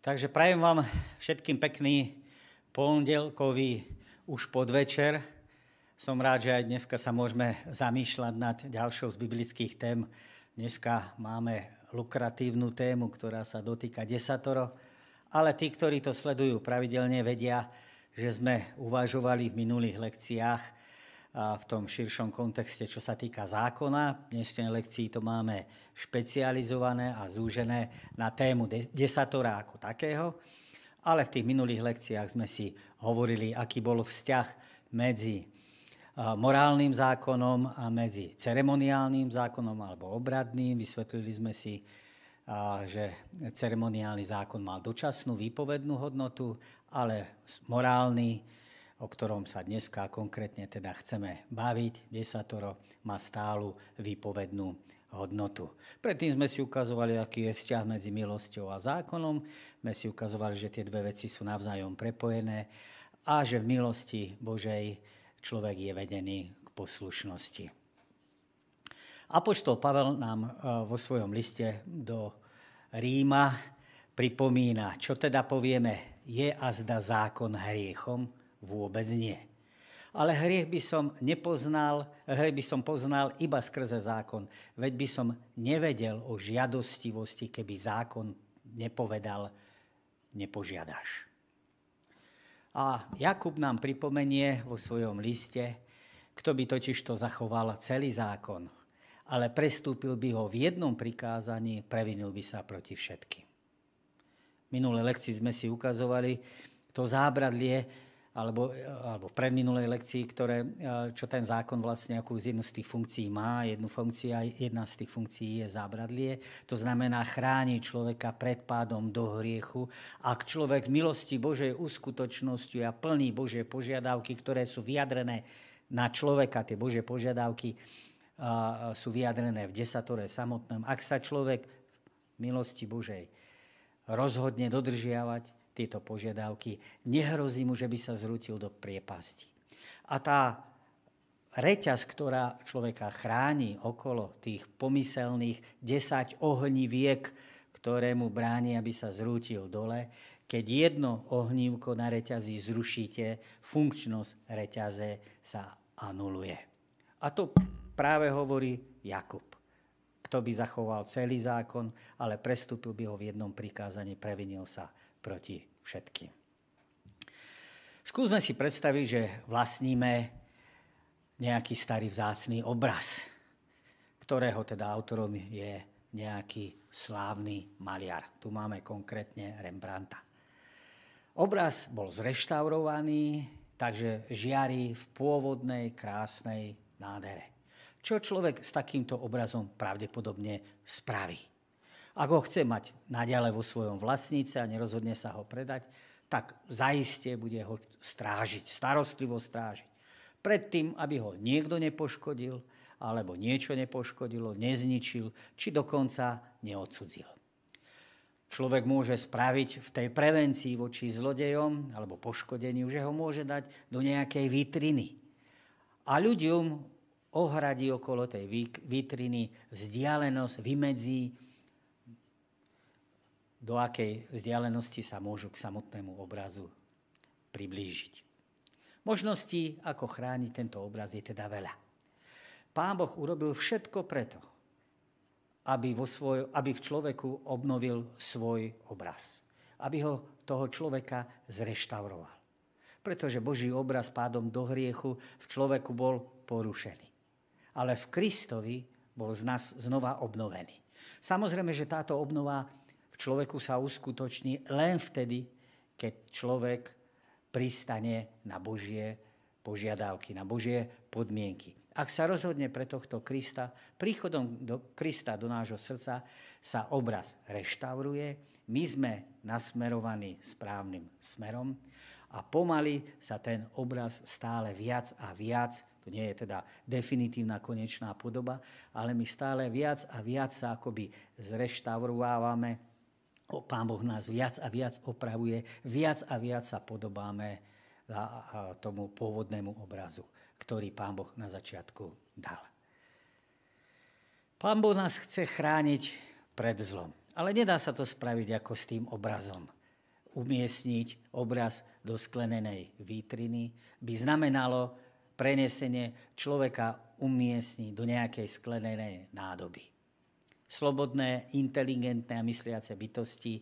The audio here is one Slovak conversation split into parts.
Takže prajem vám všetkým pekný pondelkový už podvečer. Som rád, že aj dneska sa môžeme zamýšľať nad ďalšou z biblických tém. Dneska máme lukratívnu tému, ktorá sa dotýka desatoro, ale tí, ktorí to sledujú pravidelne, vedia, že sme uvažovali v minulých lekciách v tom širšom kontexte, čo sa týka zákona. V dnešnej lekcii to máme špecializované a zúžené na tému desatora ako takého. Ale v tých minulých lekciách sme si hovorili, aký bol vzťah medzi morálnym zákonom a medzi ceremoniálnym zákonom alebo obradným. Vysvetlili sme si, že ceremoniálny zákon mal dočasnú výpovednú hodnotu, ale morálny o ktorom sa dneska konkrétne teda chceme baviť, desatoro, má stálu výpovednú hodnotu. Predtým sme si ukazovali, aký je vzťah medzi milosťou a zákonom. Sme si ukazovali, že tie dve veci sú navzájom prepojené a že v milosti Božej človek je vedený k poslušnosti. Apoštol Pavel nám e, vo svojom liste do Ríma pripomína, čo teda povieme, je a zda zákon hriechom? Vôbec nie. Ale hriech by som nepoznal, hriech by som poznal iba skrze zákon. Veď by som nevedel o žiadostivosti, keby zákon nepovedal, nepožiadaš. A Jakub nám pripomenie vo svojom liste, kto by totiž to zachoval celý zákon, ale prestúpil by ho v jednom prikázaní, previnil by sa proti všetkým. Minulé lekcii sme si ukazovali to zábradlie, alebo, alebo v predminulej lekcii, ktoré, čo ten zákon vlastne akú z jednu z tých funkcií má. Jednu funkciu, jedna z tých funkcií je zábradlie. To znamená chráni človeka pred pádom do hriechu. Ak človek v milosti Božej uskutočnosti a plný Božie požiadavky, ktoré sú vyjadrené na človeka, tie Božie požiadavky sú vyjadrené v desatore samotnom. Ak sa človek v milosti Božej rozhodne dodržiavať tieto požiadavky, nehrozí mu, že by sa zrútil do priepasti. A tá reťaz, ktorá človeka chráni okolo tých pomyselných 10 ohniviek, ktoré mu bráni, aby sa zrútil dole, keď jedno ohnívko na reťazí zrušíte, funkčnosť reťaze sa anuluje. A to práve hovorí Jakub. Kto by zachoval celý zákon, ale prestúpil by ho v jednom prikázaní, previnil sa proti všetkým. Skúsme si predstaviť, že vlastníme nejaký starý vzácný obraz, ktorého teda autorom je nejaký slávny maliar. Tu máme konkrétne Rembrandta. Obraz bol zreštaurovaný, takže žiari v pôvodnej krásnej nádere. Čo človek s takýmto obrazom pravdepodobne spraví? Ak ho chce mať naďalej vo svojom vlastníce a nerozhodne sa ho predať, tak zaiste bude ho strážiť, starostlivo strážiť. Predtým, aby ho niekto nepoškodil, alebo niečo nepoškodilo, nezničil, či dokonca neodsudzil. Človek môže spraviť v tej prevencii voči zlodejom alebo poškodeniu, že ho môže dať do nejakej vitriny. A ľuďom ohradí okolo tej vitriny vzdialenosť, vymedzí do akej vzdialenosti sa môžu k samotnému obrazu priblížiť. Možností, ako chrániť tento obraz, je teda veľa. Pán Boh urobil všetko preto, aby, vo svoj, aby v človeku obnovil svoj obraz. Aby ho toho človeka zreštauroval. Pretože Boží obraz pádom do hriechu v človeku bol porušený. Ale v Kristovi bol z nás znova obnovený. Samozrejme, že táto obnova človeku sa uskutoční len vtedy, keď človek pristane na Božie požiadavky, na Božie podmienky. Ak sa rozhodne pre tohto Krista, príchodom do Krista do nášho srdca sa obraz reštauruje, my sme nasmerovaní správnym smerom a pomaly sa ten obraz stále viac a viac, to nie je teda definitívna konečná podoba, ale my stále viac a viac sa akoby zreštaurovávame Pán Boh nás viac a viac opravuje, viac a viac sa podobáme tomu pôvodnému obrazu, ktorý Pán Boh na začiatku dal. Pán Boh nás chce chrániť pred zlom. Ale nedá sa to spraviť ako s tým obrazom umiestniť obraz do sklenenej vítriny by znamenalo prenesenie človeka umiestniť do nejakej sklenenej nádoby. Slobodné, inteligentné a mysliace bytosti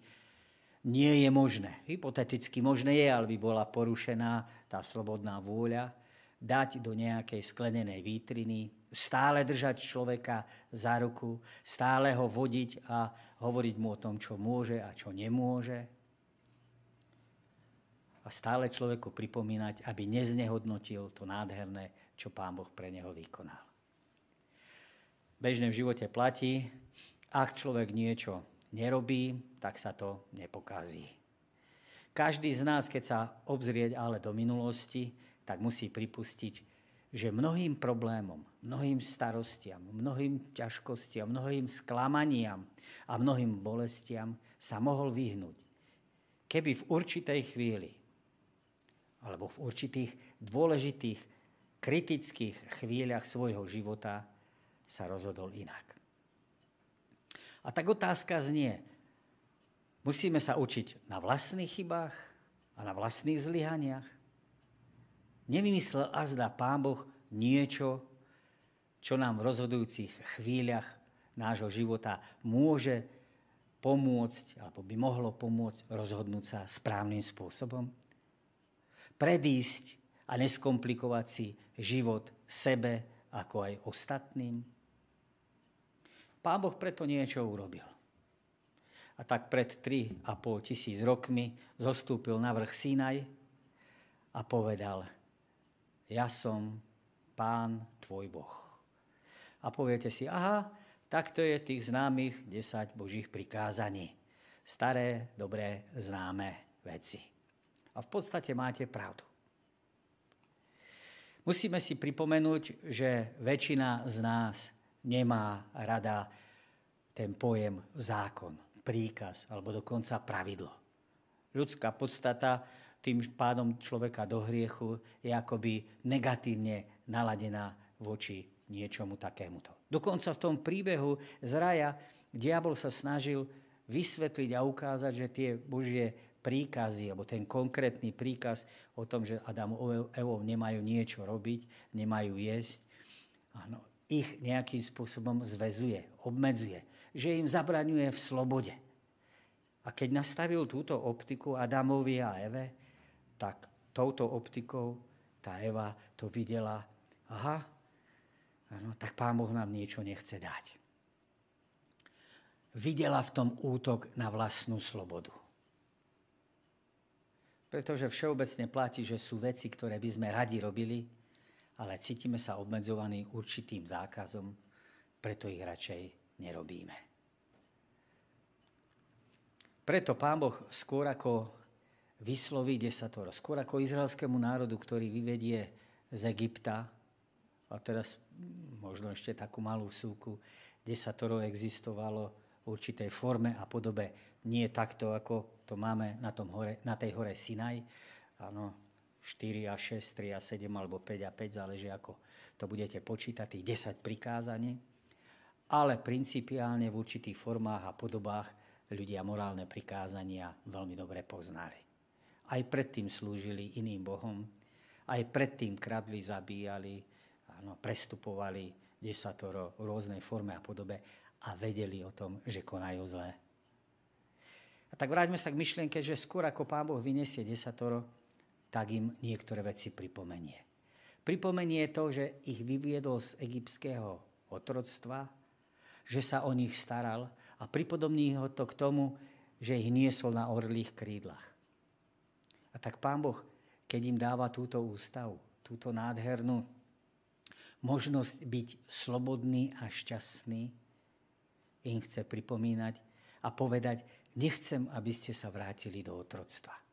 nie je možné. Hypoteticky možné je, ale by bola porušená tá slobodná vôľa dať do nejakej sklenenej vítriny, stále držať človeka za ruku, stále ho vodiť a hovoriť mu o tom, čo môže a čo nemôže. A stále človeku pripomínať, aby neznehodnotil to nádherné, čo Pán Boh pre neho vykonal. Bežne v živote platí, ak človek niečo nerobí, tak sa to nepokazí. Každý z nás, keď sa obzrieť ale do minulosti, tak musí pripustiť, že mnohým problémom, mnohým starostiam, mnohým ťažkostiam, mnohým sklamaniam a mnohým bolestiam sa mohol vyhnúť. Keby v určitej chvíli alebo v určitých dôležitých kritických chvíľach svojho života sa rozhodol inak. A tak otázka znie, musíme sa učiť na vlastných chybách a na vlastných zlyhaniach? Nevymyslel azda Pán Boh niečo, čo nám v rozhodujúcich chvíľach nášho života môže pomôcť, alebo by mohlo pomôcť rozhodnúť sa správnym spôsobom? Predísť a neskomplikovať si život sebe ako aj ostatným? Pán Boh preto niečo urobil. A tak pred 3,5 tisíc rokmi zostúpil na vrch Sinaj a povedal – ja som pán tvoj Boh. A poviete si, aha, tak to je tých známych 10 božích prikázaní. Staré, dobré, známe veci. A v podstate máte pravdu. Musíme si pripomenúť, že väčšina z nás nemá rada ten pojem zákon, príkaz alebo dokonca pravidlo. Ľudská podstata tým pádom človeka do hriechu je akoby negatívne naladená voči niečomu takémuto. Dokonca v tom príbehu z raja diabol sa snažil vysvetliť a ukázať, že tie Božie príkazy, alebo ten konkrétny príkaz o tom, že Adam a Evo nemajú niečo robiť, nemajú jesť, áno, ich nejakým spôsobom zväzuje, obmedzuje, že im zabraňuje v slobode. A keď nastavil túto optiku Adamovi a Eve, tak touto optikou tá Eva to videla, aha, ano, tak Pán Boh nám niečo nechce dať. Videla v tom útok na vlastnú slobodu. Pretože všeobecne platí, že sú veci, ktoré by sme radi robili, ale cítime sa obmedzovaní určitým zákazom, preto ich radšej nerobíme. Preto Pán Boh skôr ako vysloví desatoro. Skôr ako izraelskému národu, ktorý vyvedie z Egypta, a teraz možno ešte takú malú súku, desatoro existovalo v určitej forme a podobe. Nie takto, ako to máme na, tom hore, na tej hore Sinaj. Áno, 4 a 6, 3 a 7 alebo 5 a 5, záleží ako to budete počítať, tých 10 prikázaní. Ale principiálne v určitých formách a podobách ľudia morálne prikázania veľmi dobre poznali. Aj predtým slúžili iným bohom, aj predtým kradli, zabíjali, áno, prestupovali desatoro v rôznej forme a podobe a vedeli o tom, že konajú zlé. A tak vráťme sa k myšlienke, že skôr ako Pán Boh vyniesie desatoro, tak im niektoré veci pripomenie. Pripomenie to, že ich vyviedol z egyptského otroctva, že sa o nich staral a pripodobní ho to k tomu, že ich niesol na orlých krídlach. A tak Pán Boh, keď im dáva túto ústavu, túto nádhernú možnosť byť slobodný a šťastný, im chce pripomínať a povedať, nechcem, aby ste sa vrátili do otroctva.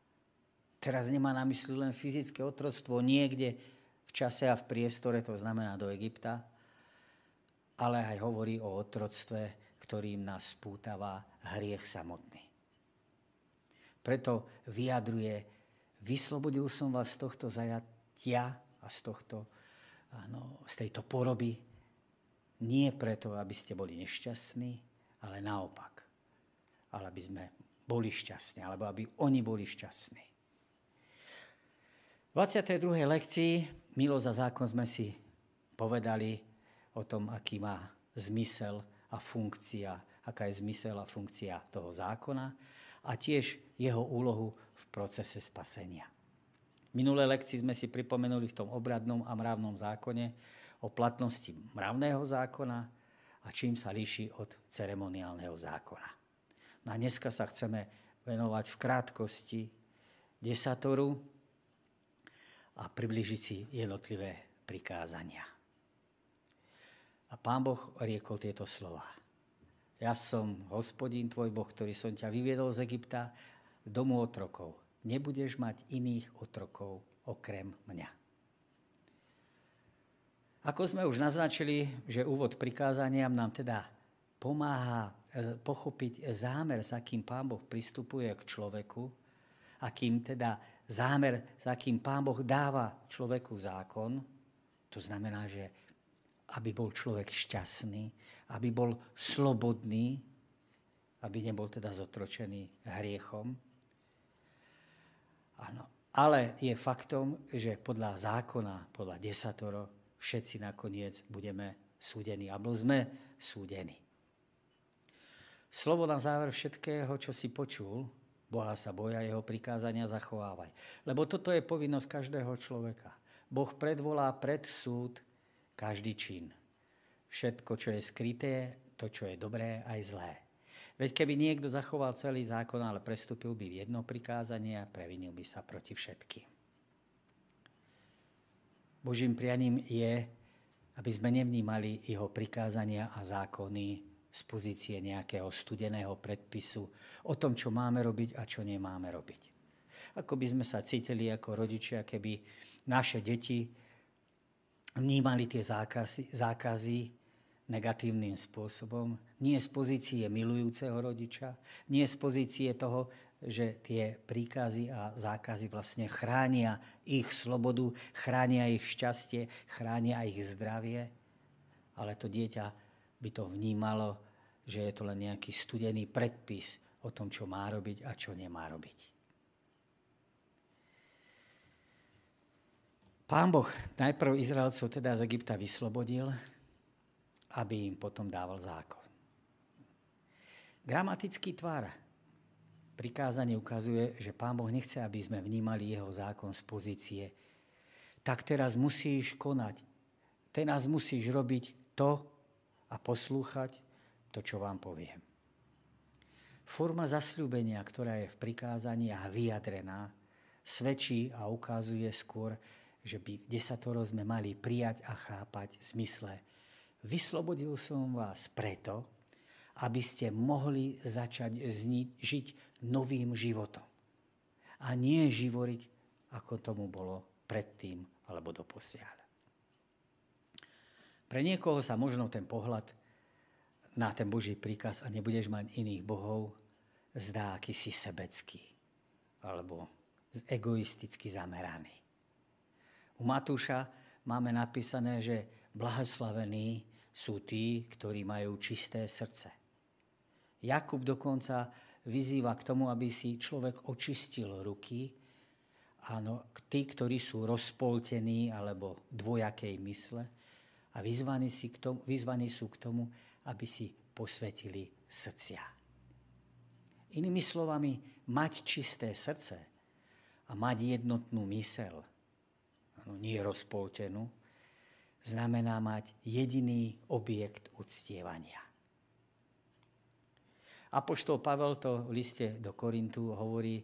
Teraz nemá na mysli len fyzické otroctvo niekde v čase a v priestore, to znamená do Egypta, ale aj hovorí o otroctve, ktorým nás spútava hriech samotný. Preto vyjadruje Vyslobodil som vás z tohto zajatia a z, tohto, áno, z tejto poroby nie preto, aby ste boli nešťastní, ale naopak. Ale aby sme boli šťastní, alebo aby oni boli šťastní. V 22. lekcii Milo za zákon sme si povedali o tom, aký má zmysel a funkcia, aká je zmysel a funkcia toho zákona a tiež jeho úlohu v procese spasenia. Minulé lekcii sme si pripomenuli v tom obradnom a mravnom zákone o platnosti mravného zákona a čím sa líši od ceremoniálneho zákona. No a dneska sa chceme venovať v krátkosti desatoru a približiť si jednotlivé prikázania. A pán Boh riekol tieto slova. Ja som hospodín tvoj Boh, ktorý som ťa vyviedol z Egypta, domu otrokov nebudeš mať iných otrokov okrem mňa. Ako sme už naznačili, že úvod prikázaniam nám teda pomáha e, pochopiť zámer, s akým Pán Boh pristupuje k človeku, akým teda zámer, s akým Pán Boh dáva človeku zákon, to znamená, že aby bol človek šťastný, aby bol slobodný, aby nebol teda zotročený hriechom. Áno. Ale je faktom, že podľa zákona, podľa desatoro, všetci nakoniec budeme súdení, alebo sme súdení. Slovo na záver všetkého, čo si počul, Boha sa boja, jeho prikázania zachovávaj. Lebo toto je povinnosť každého človeka. Boh predvolá pred súd každý čin. Všetko, čo je skryté, to, čo je dobré, aj zlé. Veď keby niekto zachoval celý zákon, ale prestúpil by v jedno prikázanie a previnil by sa proti všetkým. Božím prianím je, aby sme nevnímali jeho prikázania a zákony z pozície nejakého studeného predpisu o tom, čo máme robiť a čo nemáme robiť. Ako by sme sa cítili ako rodičia, keby naše deti vnímali tie zákazy, zákazy negatívnym spôsobom. Nie z pozície milujúceho rodiča, nie z pozície toho, že tie príkazy a zákazy vlastne chránia ich slobodu, chránia ich šťastie, chránia ich zdravie, ale to dieťa by to vnímalo, že je to len nejaký studený predpis o tom, čo má robiť a čo nemá robiť. Pán Boh najprv Izraelcov teda z Egypta vyslobodil, aby im potom dával zákon. Gramatický tvár prikázanie ukazuje, že Pán Boh nechce, aby sme vnímali jeho zákon z pozície tak teraz musíš konať. Teraz musíš robiť to a poslúchať to, čo vám poviem. Forma zasľúbenia, ktorá je v prikázaniach vyjadrená, svedčí a ukazuje skôr, že by desatoro sme mali prijať a chápať v zmysle Vyslobodil som vás preto, aby ste mohli začať žiť novým životom. A nie živoriť, ako tomu bolo predtým alebo doposiaľ. Pre niekoho sa možno ten pohľad na ten Boží príkaz a nebudeš mať iných bohov zdá akýsi sebecký alebo egoisticky zameraný. U Matúša máme napísané, že blahoslavení sú tí, ktorí majú čisté srdce. Jakub dokonca vyzýva k tomu, aby si človek očistil ruky. Áno, tí, ktorí sú rozpoltení alebo dvojakej mysle a vyzvaní, si k tomu, vyzvaní sú k tomu, aby si posvetili srdcia. Inými slovami, mať čisté srdce a mať jednotnú mysel, áno, nie rozpoltenú, znamená mať jediný objekt uctievania. Apoštol Pavel to v liste do Korintu hovorí,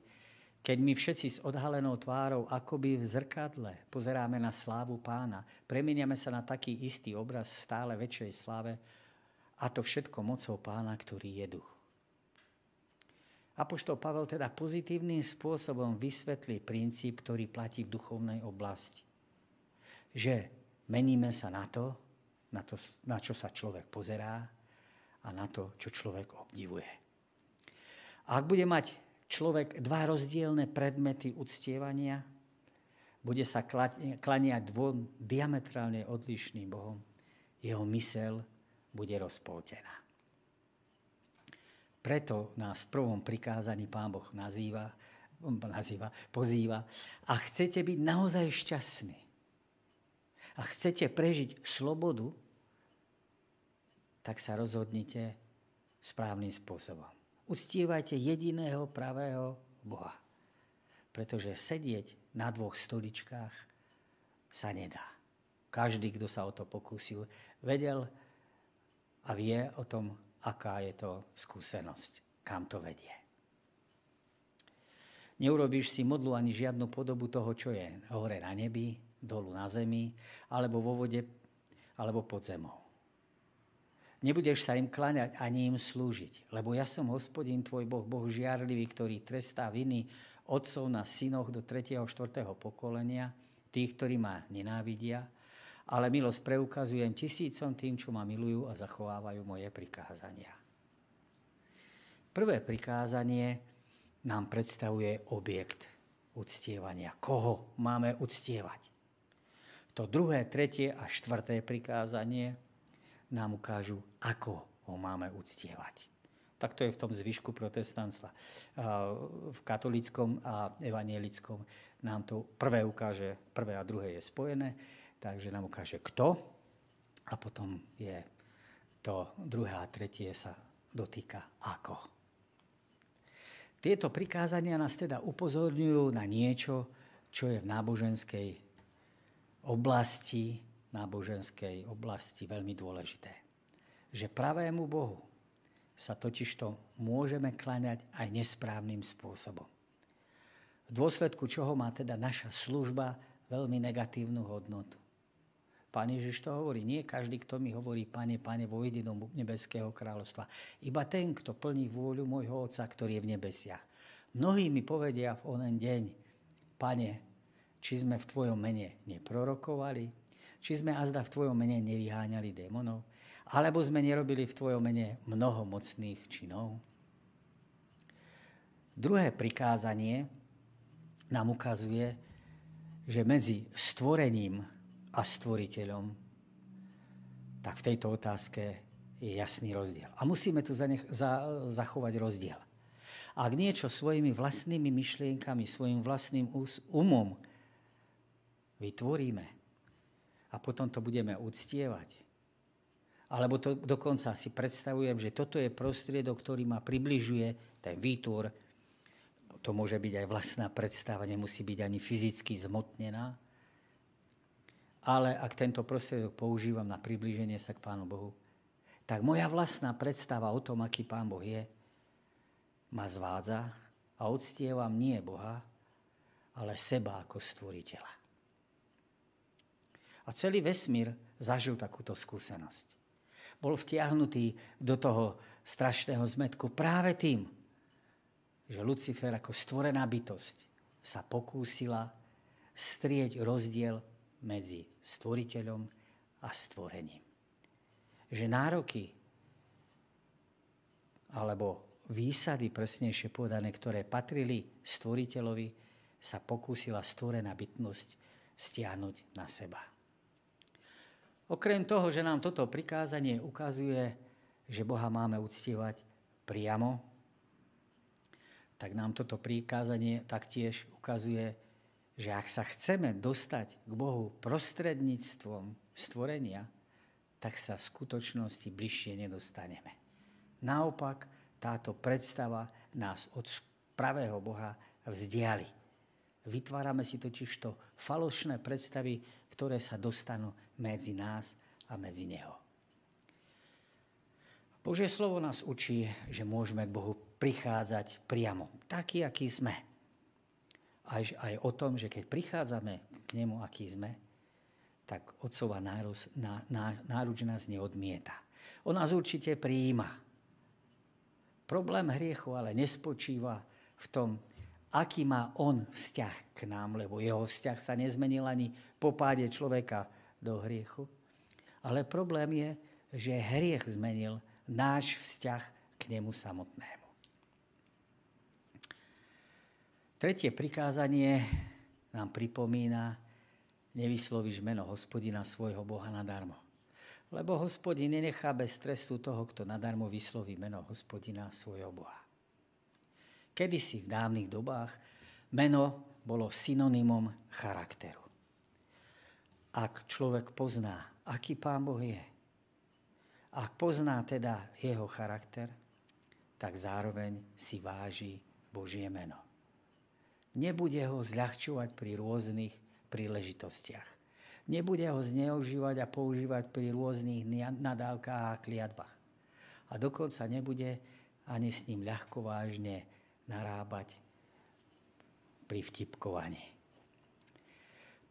keď my všetci s odhalenou tvárou, akoby v zrkadle, pozeráme na slávu pána, premieniame sa na taký istý obraz stále väčšej sláve, a to všetko mocou pána, ktorý je duch. Apoštol Pavel teda pozitívnym spôsobom vysvetlí princíp, ktorý platí v duchovnej oblasti. Že Meníme sa na to, na, to, na čo sa človek pozerá a na to, čo človek obdivuje. A ak bude mať človek dva rozdielne predmety uctievania, bude sa klaniať dvom diametrálne odlišným Bohom, jeho mysel bude rozpoltená. Preto nás v prvom prikázaní Pán Boh nazýva, nazýva, pozýva a chcete byť naozaj šťastní a chcete prežiť slobodu, tak sa rozhodnite správnym spôsobom. Uctívajte jediného pravého Boha. Pretože sedieť na dvoch stoličkách sa nedá. Každý, kto sa o to pokúsil, vedel a vie o tom, aká je to skúsenosť, kam to vedie. Neurobíš si modlu ani žiadnu podobu toho, čo je hore na nebi, dolu na zemi, alebo vo vode, alebo pod zemou. Nebudeš sa im kláňať ani im slúžiť, lebo ja som hospodin tvoj Boh, Boh žiarlivý, ktorý trestá viny otcov na synoch do 3. a 4. pokolenia, tých, ktorí ma nenávidia, ale milosť preukazujem tisícom tým, čo ma milujú a zachovávajú moje prikázania. Prvé prikázanie nám predstavuje objekt uctievania. Koho máme uctievať? To druhé, tretie a štvrté prikázanie nám ukážu, ako ho máme uctievať. Tak to je v tom zvyšku protestantstva. V katolickom a evanielickom nám to prvé ukáže, prvé a druhé je spojené, takže nám ukáže kto a potom je to druhé a tretie sa dotýka ako. Tieto prikázania nás teda upozorňujú na niečo, čo je v náboženskej oblasti, náboženskej oblasti veľmi dôležité. Že pravému Bohu sa totižto môžeme kláňať aj nesprávnym spôsobom. V dôsledku čoho má teda naša služba veľmi negatívnu hodnotu. Pán Ježiš to hovorí. Nie každý, kto mi hovorí, Pane, Pane, vojdi do nebeského kráľovstva. Iba ten, kto plní vôľu môjho Otca, ktorý je v nebesiach. Mnohí mi povedia v onen deň, Pane, či sme v Tvojom mene neprorokovali, či sme azda v Tvojom mene nevyháňali démonov, alebo sme nerobili v Tvojom mene mnoho mocných činov. Druhé prikázanie nám ukazuje, že medzi stvorením a stvoriteľom, tak v tejto otázke je jasný rozdiel. A musíme tu zanech- za- zachovať rozdiel. Ak niečo svojimi vlastnými myšlienkami, svojim vlastným umom vytvoríme a potom to budeme uctievať, alebo to dokonca si predstavujem, že toto je prostriedok, ktorý ma približuje, ten výtvor, to môže byť aj vlastná predstava, nemusí byť ani fyzicky zmotnená, ale ak tento prostriedok používam na priblíženie sa k Pánu Bohu, tak moja vlastná predstava o tom, aký Pán Boh je, ma zvádza a odstievam nie Boha, ale seba ako stvoriteľa. A celý vesmír zažil takúto skúsenosť. Bol vtiahnutý do toho strašného zmetku práve tým, že Lucifer ako stvorená bytosť sa pokúsila strieť rozdiel medzi stvoriteľom a stvorením. Že nároky alebo výsady, presnejšie povedané, ktoré patrili stvoriteľovi, sa pokúsila stvorená bytnosť stiahnuť na seba. Okrem toho, že nám toto prikázanie ukazuje, že Boha máme uctievať priamo, tak nám toto prikázanie taktiež ukazuje, že ak sa chceme dostať k Bohu prostredníctvom stvorenia, tak sa v skutočnosti bližšie nedostaneme. Naopak, táto predstava nás od pravého Boha vzdiali. Vytvárame si totiž to falošné predstavy, ktoré sa dostanú medzi nás a medzi Neho. Božie slovo nás učí, že môžeme k Bohu prichádzať priamo, taký, aký sme aj, aj o tom, že keď prichádzame k nemu, aký sme, tak otcová náruč, ná, ná, náruč nás neodmieta. On nás určite prijíma. Problém hriechu ale nespočíva v tom, aký má on vzťah k nám, lebo jeho vzťah sa nezmenil ani po páde človeka do hriechu. Ale problém je, že hriech zmenil náš vzťah k nemu samotnému. Tretie prikázanie nám pripomína, nevyslovíš meno hospodina svojho Boha nadarmo. Lebo hospodin nenechá bez trestu toho, kto nadarmo vysloví meno hospodina svojho Boha. Kedysi v dávnych dobách meno bolo synonymom charakteru. Ak človek pozná, aký pán Boh je, ak pozná teda jeho charakter, tak zároveň si váži Božie meno. Nebude ho zľahčovať pri rôznych príležitostiach nebude ho zneužívať a používať pri rôznych nadávkach a kliatbách. A dokonca nebude ani s ním ľahko vážne narábať pri vtipkovaní.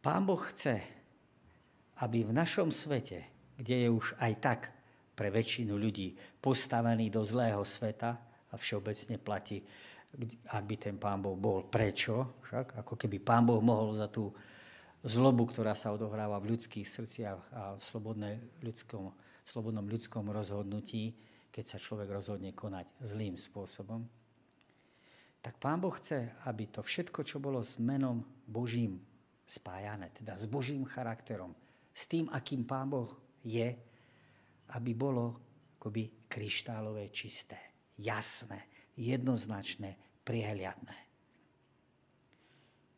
Pán Boh chce, aby v našom svete, kde je už aj tak pre väčšinu ľudí postavený do zlého sveta a všeobecne platí, ak by ten pán Boh bol prečo, však? Ako keby pán Boh mohol za tú zlobu, ktorá sa odohráva v ľudských srdciach a v ľudskom, slobodnom ľudskom rozhodnutí, keď sa človek rozhodne konať zlým spôsobom, tak Pán Boh chce, aby to všetko, čo bolo s menom Božím spájané, teda s Božím charakterom, s tým, akým Pán Boh je, aby bolo akoby kryštálové čisté, jasné, jednoznačné, priehľadné.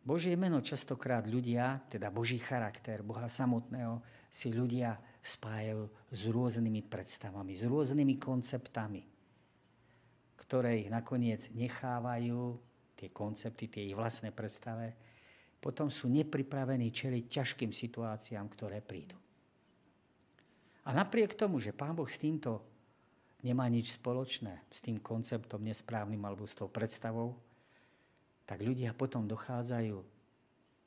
Božie meno častokrát ľudia, teda Boží charakter, Boha samotného, si ľudia spájajú s rôznymi predstavami, s rôznymi konceptami, ktoré ich nakoniec nechávajú, tie koncepty, tie ich vlastné predstave, potom sú nepripravení čeliť ťažkým situáciám, ktoré prídu. A napriek tomu, že Pán Boh s týmto nemá nič spoločné, s tým konceptom nesprávnym alebo s tou predstavou, tak ľudia potom dochádzajú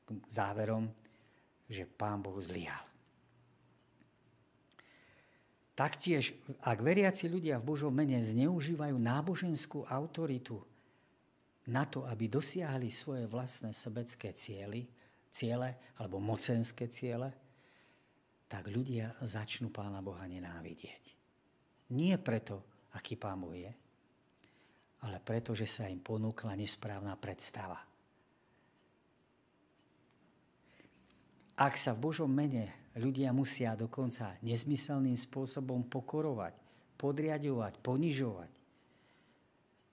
k záverom, že Pán Boh zlyhal. Taktiež, ak veriaci ľudia v Božom mene zneužívajú náboženskú autoritu na to, aby dosiahli svoje vlastné sebecké cieľy, ciele alebo mocenské ciele, tak ľudia začnú Pána Boha nenávidieť. Nie preto, aký Pán Boh je, ale preto, že sa im ponúkla nesprávna predstava. Ak sa v Božom mene ľudia musia dokonca nezmyselným spôsobom pokorovať, podriadovať, ponižovať,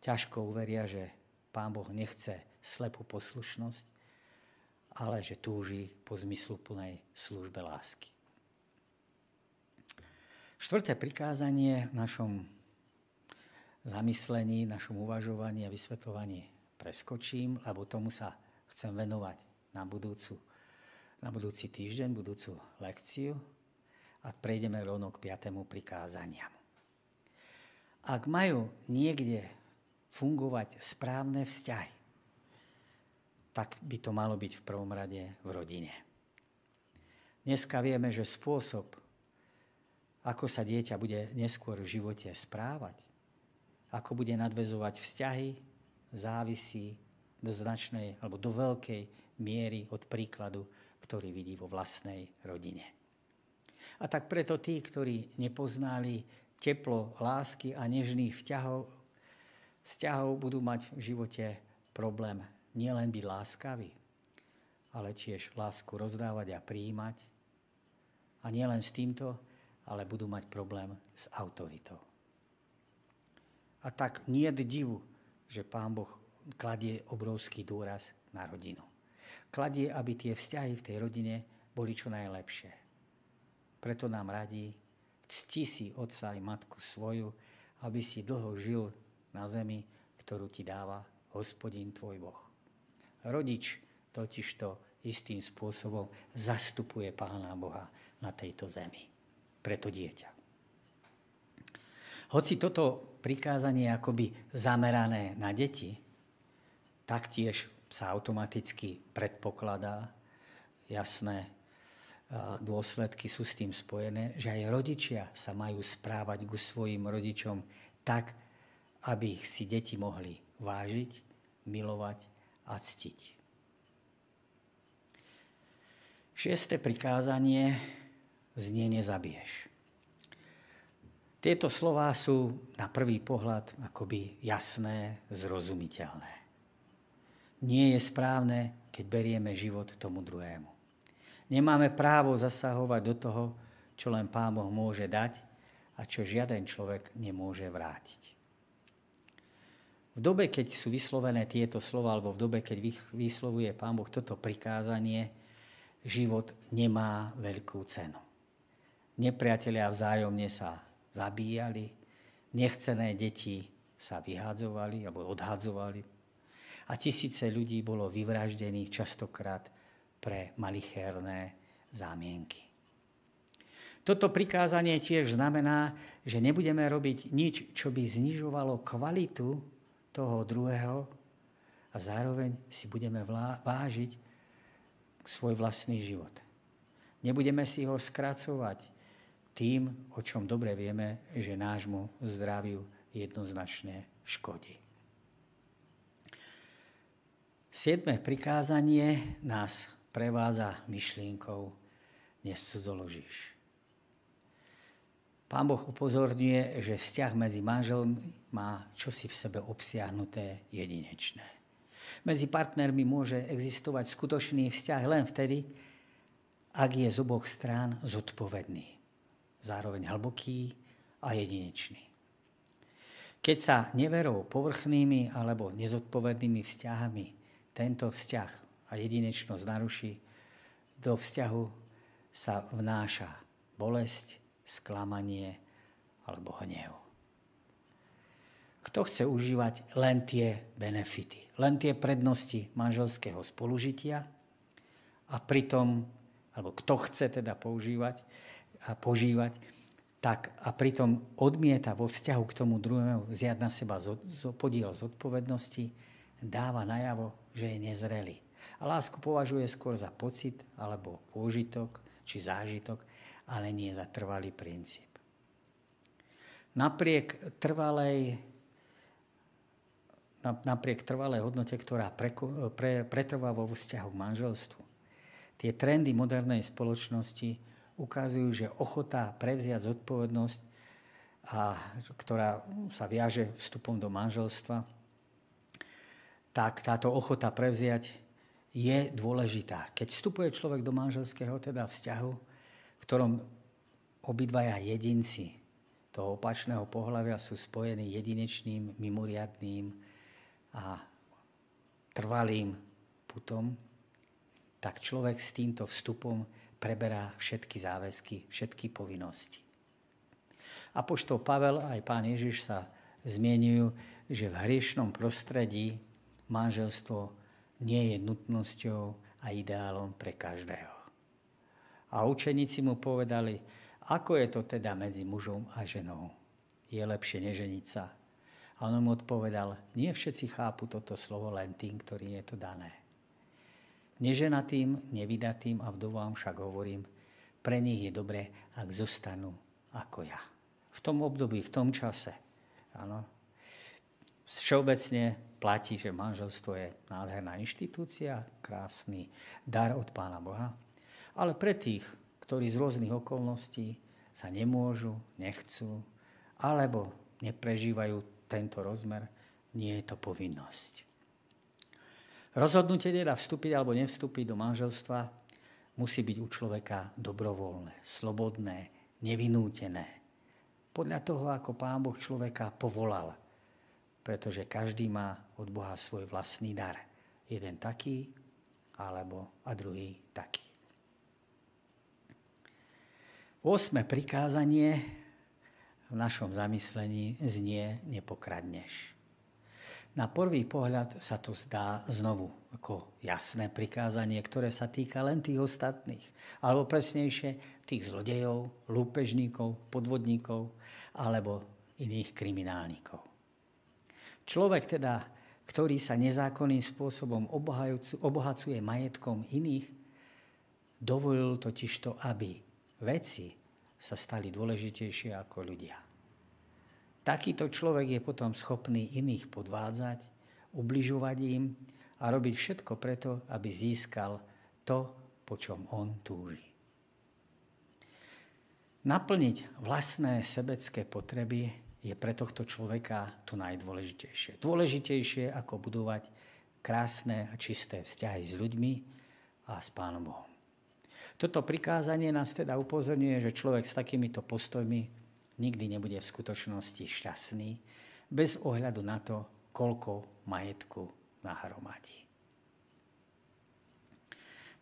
ťažko uveria, že Pán Boh nechce slepú poslušnosť, ale že túži po zmysluplnej službe lásky. Štvrté prikázanie v našom zamyslení, našom uvažovaní a vysvetľovaní preskočím, lebo tomu sa chcem venovať na, budúcu, na budúci týždeň, budúcu lekciu a prejdeme rovno k piatému prikázaniam. Ak majú niekde fungovať správne vzťahy, tak by to malo byť v prvom rade v rodine. Dneska vieme, že spôsob, ako sa dieťa bude neskôr v živote správať, ako bude nadvezovať vzťahy, závisí do značnej alebo do veľkej miery od príkladu, ktorý vidí vo vlastnej rodine. A tak preto tí, ktorí nepoznali teplo lásky a nežných vzťahov, vzťahov budú mať v živote problém nielen byť láskavý, ale tiež lásku rozdávať a prijímať. A nielen s týmto, ale budú mať problém s autoritou. A tak nie je divu, že Pán Boh kladie obrovský dôraz na rodinu. Kladie, aby tie vzťahy v tej rodine boli čo najlepšie. Preto nám radí, cti si otca aj matku svoju, aby si dlho žil na zemi, ktorú ti dáva hospodin tvoj Boh. Rodič totižto istým spôsobom zastupuje Pána Boha na tejto zemi. Preto dieťa. Hoci toto prikázanie je akoby zamerané na deti, taktiež sa automaticky predpokladá, jasné dôsledky sú s tým spojené, že aj rodičia sa majú správať ku svojim rodičom tak, aby ich si deti mohli vážiť, milovať a ctiť. Šieste prikázanie znie nezabiješ. Tieto slová sú na prvý pohľad akoby jasné, zrozumiteľné. Nie je správne, keď berieme život tomu druhému. Nemáme právo zasahovať do toho, čo len Pán Boh môže dať a čo žiaden človek nemôže vrátiť. V dobe, keď sú vyslovené tieto slova, alebo v dobe, keď vyslovuje Pán Boh toto prikázanie, život nemá veľkú cenu. Nepriatelia vzájomne sa zabíjali, nechcené deti sa vyhádzovali alebo odhadzovali a tisíce ľudí bolo vyvraždených častokrát pre malichérne zámienky. Toto prikázanie tiež znamená, že nebudeme robiť nič, čo by znižovalo kvalitu toho druhého a zároveň si budeme vážiť svoj vlastný život. Nebudeme si ho skracovať tým, o čom dobre vieme, že nášmu zdraviu jednoznačne škodí. Siedme prikázanie nás prevádza myšlienkou nescudzoložíš. Pán Boh upozorňuje, že vzťah medzi manželmi má čosi v sebe obsiahnuté jedinečné. Medzi partnermi môže existovať skutočný vzťah len vtedy, ak je z oboch strán zodpovedný, zároveň hlboký a jedinečný. Keď sa neverou povrchnými alebo nezodpovednými vzťahami tento vzťah a jedinečnosť naruší, do vzťahu sa vnáša bolesť, sklamanie alebo hnev. Kto chce užívať len tie benefity, len tie prednosti manželského spolužitia a pritom, alebo kto chce teda používať a požívať tak a pritom odmieta vo vzťahu k tomu druhému vziať na seba podiel zodpovednosti, dáva najavo, že je nezrelý. A lásku považuje skôr za pocit alebo pôžitok či zážitok, ale nie za trvalý princíp. Napriek trvalej, napriek trvalej hodnote, ktorá pre, pre, pretrvá vo vzťahu k manželstvu, tie trendy modernej spoločnosti ukazujú, že ochota prevziať zodpovednosť, a, ktorá sa viaže vstupom do manželstva, tak táto ochota prevziať je dôležitá. Keď vstupuje človek do manželského teda vzťahu, v ktorom obidvaja jedinci toho opačného pohľavia sú spojení jedinečným, mimoriadným a trvalým putom, tak človek s týmto vstupom preberá všetky záväzky, všetky povinnosti. Apoštol Pavel aj pán Ježiš sa zmienujú, že v hriešnom prostredí manželstvo nie je nutnosťou a ideálom pre každého. A učeníci mu povedali, ako je to teda medzi mužom a ženou. Je lepšie neženiť sa. A on mu odpovedal, nie všetci chápu toto slovo len tým, ktorý je to dané. Neženatým, nevydatým a vdovám však hovorím, pre nich je dobré, ak zostanú ako ja. V tom období, v tom čase. Áno. Všeobecne platí, že manželstvo je nádherná inštitúcia, krásny dar od Pána Boha. Ale pre tých, ktorí z rôznych okolností sa nemôžu, nechcú, alebo neprežívajú tento rozmer, nie je to povinnosť. Rozhodnutie teda vstúpiť alebo nevstúpiť do manželstva musí byť u človeka dobrovoľné, slobodné, nevinútené. Podľa toho, ako Pán Boh človeka povolal. Pretože každý má od Boha svoj vlastný dar. Jeden taký, alebo a druhý taký. Osme prikázanie v našom zamyslení znie nepokradneš. Na prvý pohľad sa to zdá znovu ako jasné prikázanie, ktoré sa týka len tých ostatných. Alebo presnejšie tých zlodejov, lúpežníkov, podvodníkov alebo iných kriminálnikov. Človek teda, ktorý sa nezákonným spôsobom obohacuje majetkom iných, dovolil totiž to, aby veci sa stali dôležitejšie ako ľudia. Takýto človek je potom schopný iných podvádzať, ubližovať im a robiť všetko preto, aby získal to, po čom on túži. Naplniť vlastné sebecké potreby je pre tohto človeka to najdôležitejšie. Dôležitejšie ako budovať krásne a čisté vzťahy s ľuďmi a s Pánom Bohom. Toto prikázanie nás teda upozorňuje, že človek s takýmito postojmi nikdy nebude v skutočnosti šťastný, bez ohľadu na to, koľko majetku nahromadí.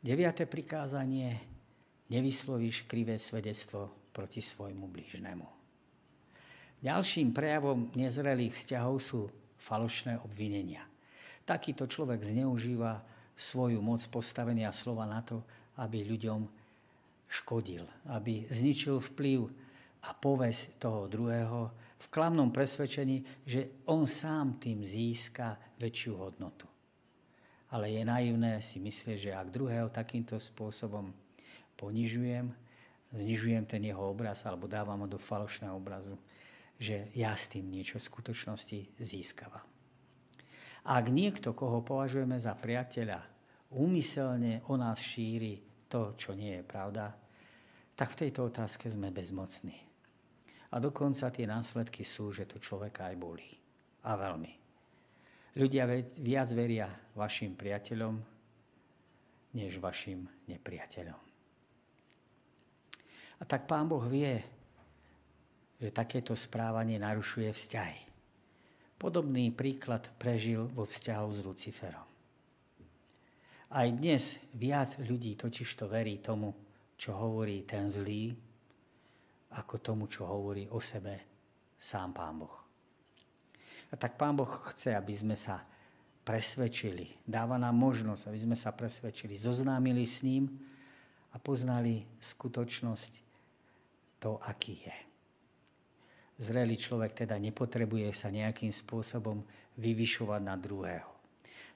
Deviate prikázanie. Nevyslovíš krivé svedectvo proti svojmu blížnemu. Ďalším prejavom nezrelých vzťahov sú falošné obvinenia. Takýto človek zneužíva svoju moc postavenia slova na to, aby ľuďom škodil, aby zničil vplyv a povesť toho druhého v klamnom presvedčení, že on sám tým získa väčšiu hodnotu. Ale je naivné si myslieť, že ak druhého takýmto spôsobom ponižujem, znižujem ten jeho obraz alebo dávam ho do falošného obrazu, že ja s tým niečo v skutočnosti získavam. Ak niekto, koho považujeme za priateľa, úmyselne o nás šíri to, čo nie je pravda, tak v tejto otázke sme bezmocní. A dokonca tie následky sú, že to človeka aj bolí. A veľmi. Ľudia viac veria vašim priateľom, než vašim nepriateľom. A tak Pán Boh vie, že takéto správanie narušuje vzťahy. Podobný príklad prežil vo vzťahu s Luciferom. Aj dnes viac ľudí totiž to verí tomu, čo hovorí ten zlý, ako tomu, čo hovorí o sebe sám Pán Boh. A tak Pán Boh chce, aby sme sa presvedčili. Dáva nám možnosť, aby sme sa presvedčili, zoznámili s ním a poznali skutočnosť to, aký je. Zrelý človek teda nepotrebuje sa nejakým spôsobom vyvyšovať na druhého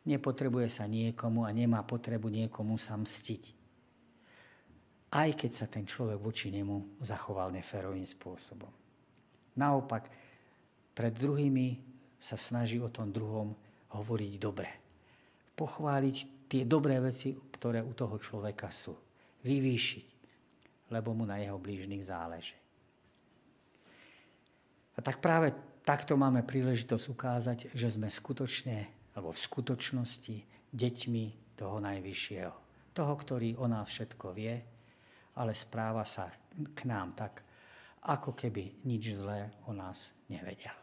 nepotrebuje sa niekomu a nemá potrebu niekomu sa mstiť. Aj keď sa ten človek voči nemu zachoval neférovým spôsobom. Naopak, pred druhými sa snaží o tom druhom hovoriť dobre. Pochváliť tie dobré veci, ktoré u toho človeka sú. Vyvýšiť, lebo mu na jeho blížnych záleží. A tak práve takto máme príležitosť ukázať, že sme skutočne alebo v skutočnosti deťmi toho Najvyššieho. Toho, ktorý o nás všetko vie, ale správa sa k nám tak, ako keby nič zlé o nás nevedel.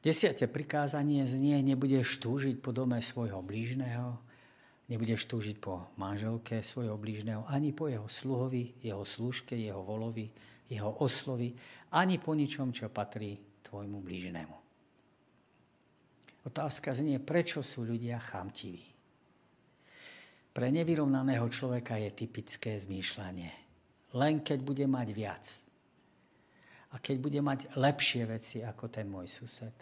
Desiate prikázanie znie, nebudeš túžiť po dome svojho blížneho, nebudeš túžiť po manželke svojho blížneho, ani po jeho sluhovi, jeho služke, jeho volovi, jeho oslovi, ani po ničom, čo patrí tvojmu blížnemu. Otázka znie, prečo sú ľudia chamtiví. Pre nevyrovnaného človeka je typické zmýšľanie. Len keď bude mať viac. A keď bude mať lepšie veci ako ten môj sused,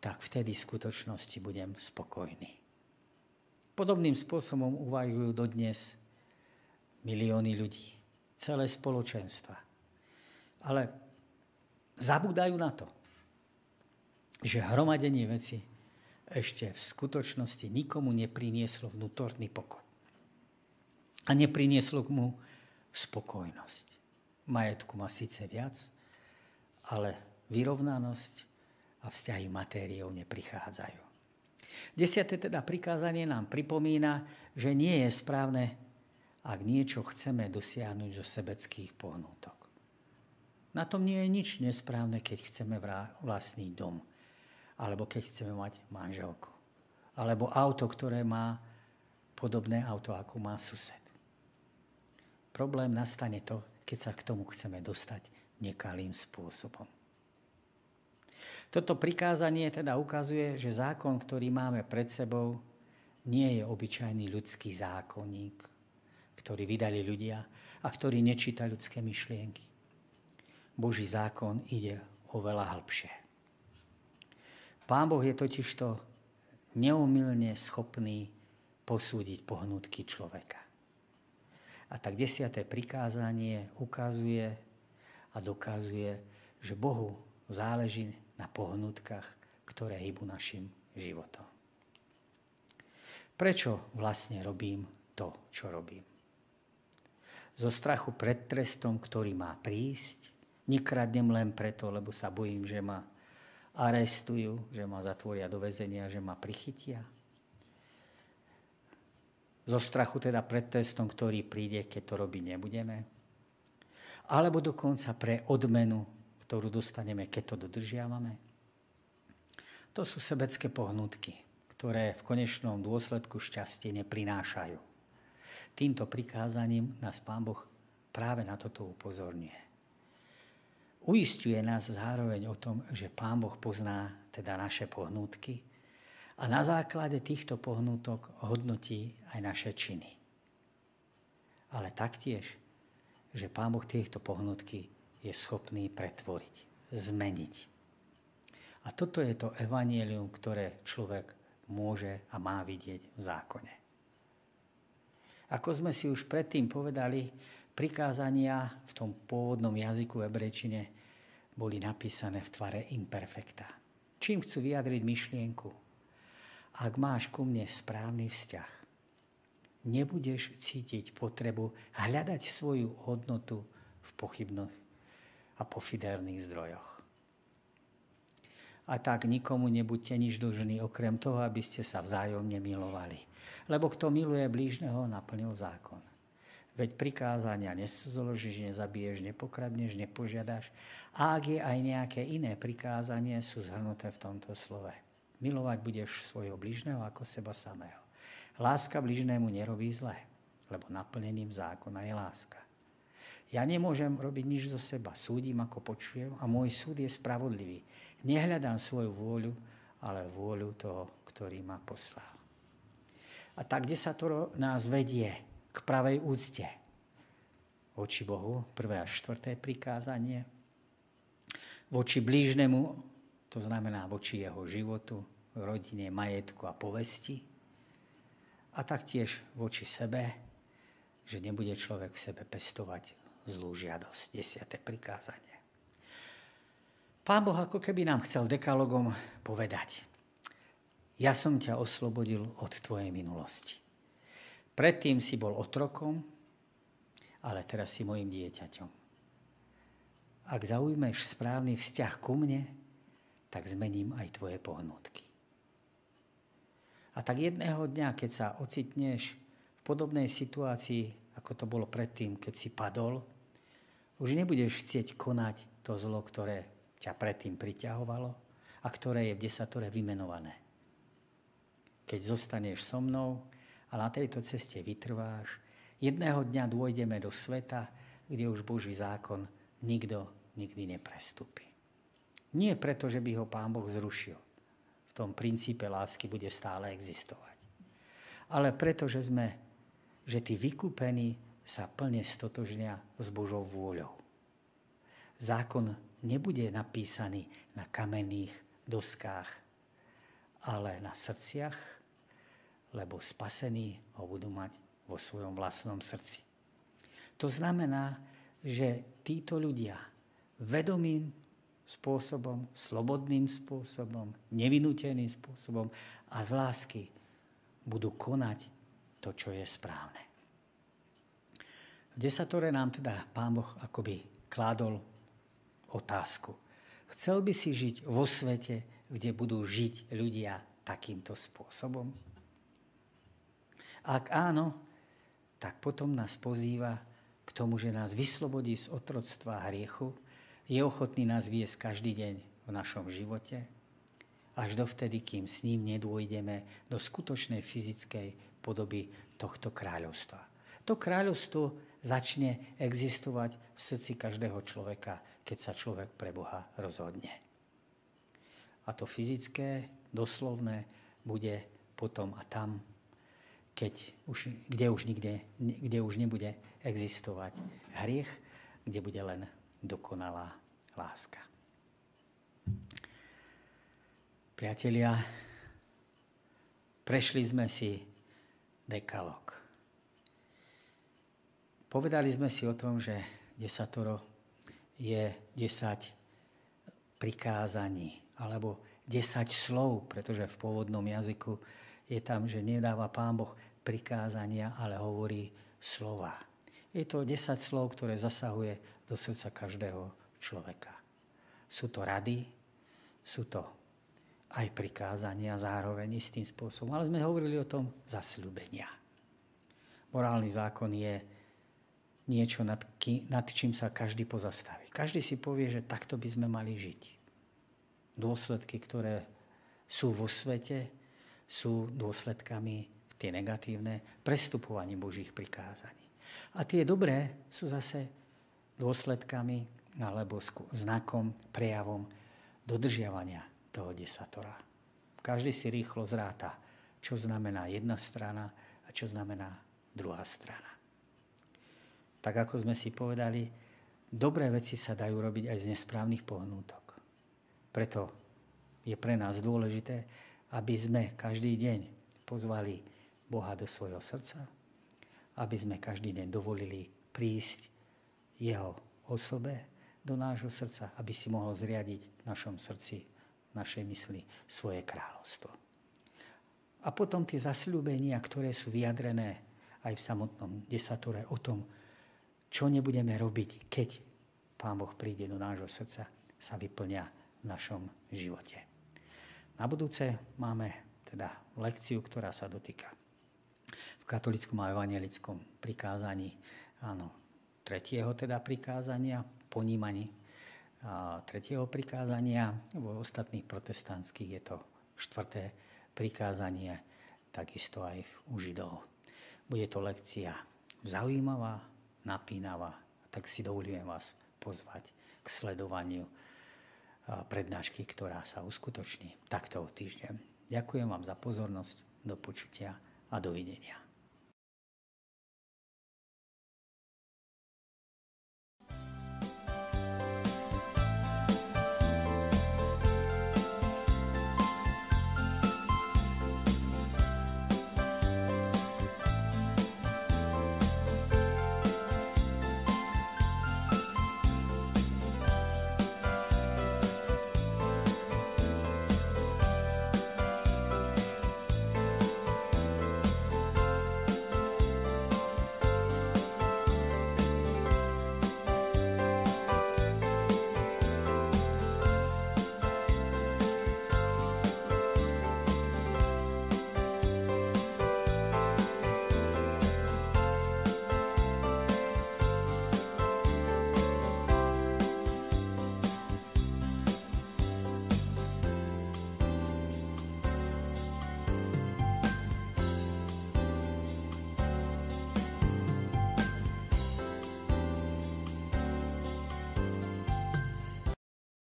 tak vtedy v skutočnosti budem spokojný. Podobným spôsobom uvažujú dodnes milióny ľudí, celé spoločenstva. Ale zabúdajú na to, že hromadenie veci ešte v skutočnosti nikomu neprinieslo vnútorný pokoj. A neprinieslo mu spokojnosť. Majetku má síce viac, ale vyrovnanosť a vzťahy matériou neprichádzajú. Desiate teda prikázanie nám pripomína, že nie je správne, ak niečo chceme dosiahnuť zo sebeckých pohnútok. Na tom nie je nič nesprávne, keď chceme vlastniť dom alebo keď chceme mať manželku. Alebo auto, ktoré má podobné auto, ako má sused. Problém nastane to, keď sa k tomu chceme dostať nekalým spôsobom. Toto prikázanie teda ukazuje, že zákon, ktorý máme pred sebou, nie je obyčajný ľudský zákonník, ktorý vydali ľudia a ktorý nečíta ľudské myšlienky. Boží zákon ide oveľa hĺbšie. Pán Boh je totižto neumilne schopný posúdiť pohnutky človeka. A tak desiaté prikázanie ukazuje a dokazuje, že Bohu záleží na pohnutkách, ktoré hýbu našim životom. Prečo vlastne robím to, čo robím? Zo strachu pred trestom, ktorý má prísť, nekradnem len preto, lebo sa bojím, že ma arestujú, že ma zatvoria do väzenia, že ma prichytia. Zo strachu teda pred testom, ktorý príde, keď to robiť nebudeme? Alebo dokonca pre odmenu, ktorú dostaneme, keď to dodržiavame? To sú sebecké pohnutky, ktoré v konečnom dôsledku šťastie neprinášajú. Týmto prikázaním nás Pán Boh práve na toto upozorňuje. Uistuje nás zároveň o tom, že Pán Boh pozná teda naše pohnutky a na základe týchto pohnútok hodnotí aj naše činy. Ale taktiež, že Pán Boh týchto pohnutky je schopný pretvoriť, zmeniť. A toto je to evanielium, ktoré človek môže a má vidieť v zákone. Ako sme si už predtým povedali, prikázania v tom pôvodnom jazyku hebrejčine boli napísané v tvare imperfekta. Čím chcú vyjadriť myšlienku? Ak máš ku mne správny vzťah, nebudeš cítiť potrebu hľadať svoju hodnotu v pochybných a pofiderných zdrojoch. A tak nikomu nebuďte nič dlžní, okrem toho, aby ste sa vzájomne milovali. Lebo kto miluje blížneho, naplnil zákon. Veď prikázania nesúzoložíš, nezabiješ, nepokradneš, nepožiadaš. A ak je aj nejaké iné prikázanie, sú zhrnuté v tomto slove. Milovať budeš svojho blížneho ako seba samého. Láska blížnému nerobí zle, lebo naplnením zákona je láska. Ja nemôžem robiť nič zo seba. Súdim, ako počujem a môj súd je spravodlivý. Nehľadám svoju vôľu, ale vôľu toho, ktorý ma poslal. A tak, kde sa to nás vedie k pravej úcte voči Bohu, prvé a štvrté prikázanie, voči blížnemu, to znamená voči jeho životu, rodine, majetku a povesti, a taktiež voči sebe, že nebude človek v sebe pestovať zlú žiadosť. Desiate prikázanie. Pán Boh ako keby nám chcel dekalogom povedať. Ja som ťa oslobodil od tvojej minulosti. Predtým si bol otrokom, ale teraz si mojim dieťaťom. Ak zaujmeš správny vzťah ku mne, tak zmením aj tvoje pohnutky. A tak jedného dňa, keď sa ocitneš v podobnej situácii, ako to bolo predtým, keď si padol, už nebudeš chcieť konať to zlo, ktoré ťa predtým priťahovalo a ktoré je v desatore vymenované. Keď zostaneš so mnou a na tejto ceste vytrváš, jedného dňa dôjdeme do sveta, kde už Boží zákon nikto nikdy neprestúpi. Nie preto, že by ho Pán Boh zrušil. V tom princípe lásky bude stále existovať. Ale preto, že sme, že tí vykúpení sa plne stotožnia s Božou vôľou. Zákon nebude napísaný na kamenných doskách, ale na srdciach, lebo spasení ho budú mať vo svojom vlastnom srdci. To znamená, že títo ľudia vedomým spôsobom, slobodným spôsobom, nevinúteným spôsobom a z lásky budú konať to, čo je správne. V desatore nám teda Pán Boh akoby kládol otázku. Chcel by si žiť vo svete, kde budú žiť ľudia takýmto spôsobom? Ak áno, tak potom nás pozýva k tomu, že nás vyslobodí z otroctva a hriechu, je ochotný nás viesť každý deň v našom živote, až dovtedy, kým s ním nedôjdeme do skutočnej fyzickej podoby tohto kráľovstva. To kráľovstvo začne existovať v srdci každého človeka, keď sa človek pre Boha rozhodne. A to fyzické, doslovné, bude potom a tam, keď už, kde, už nikde, kde už nebude existovať hriech, kde bude len dokonalá láska. Priatelia, prešli sme si dekalog. Povedali sme si o tom, že desatoro je 10 prikázaní alebo 10 slov, pretože v pôvodnom jazyku je tam, že nedáva Pán Boh prikázania, ale hovorí slova. Je to 10 slov, ktoré zasahuje do srdca každého človeka. Sú to rady, sú to aj prikázania zároveň istým spôsobom, ale sme hovorili o tom zasľúbenia. Morálny zákon je niečo, nad, ký, nad čím sa každý pozastaví. Každý si povie, že takto by sme mali žiť. Dôsledky, ktoré sú vo svete, sú dôsledkami tie negatívne prestupovanie Božích prikázaní. A tie dobré sú zase dôsledkami alebo znakom, prejavom dodržiavania toho desatora. Každý si rýchlo zráta, čo znamená jedna strana a čo znamená druhá strana. Tak ako sme si povedali, dobré veci sa dajú robiť aj z nesprávnych pohnútok. Preto je pre nás dôležité, aby sme každý deň pozvali Boha do svojho srdca, aby sme každý deň dovolili prísť Jeho osobe do nášho srdca, aby si mohol zriadiť v našom srdci, v našej mysli svoje kráľovstvo. A potom tie zasľúbenia, ktoré sú vyjadrené aj v samotnom desatore o tom, čo nebudeme robiť, keď Pán Boh príde do nášho srdca, sa vyplňa v našom živote. Na budúce máme teda lekciu, ktorá sa dotýka v katolickom a evangelickom prikázaní, áno, tretieho teda prikázania, ponímaní tretieho prikázania. V ostatných protestantských je to štvrté prikázanie, takisto aj u Židov. Bude to lekcia zaujímavá, napínavá, tak si dovolujem vás pozvať k sledovaniu prednášky, ktorá sa uskutoční takto o týždeň. Ďakujem vám za pozornosť, do počutia a dovidenia.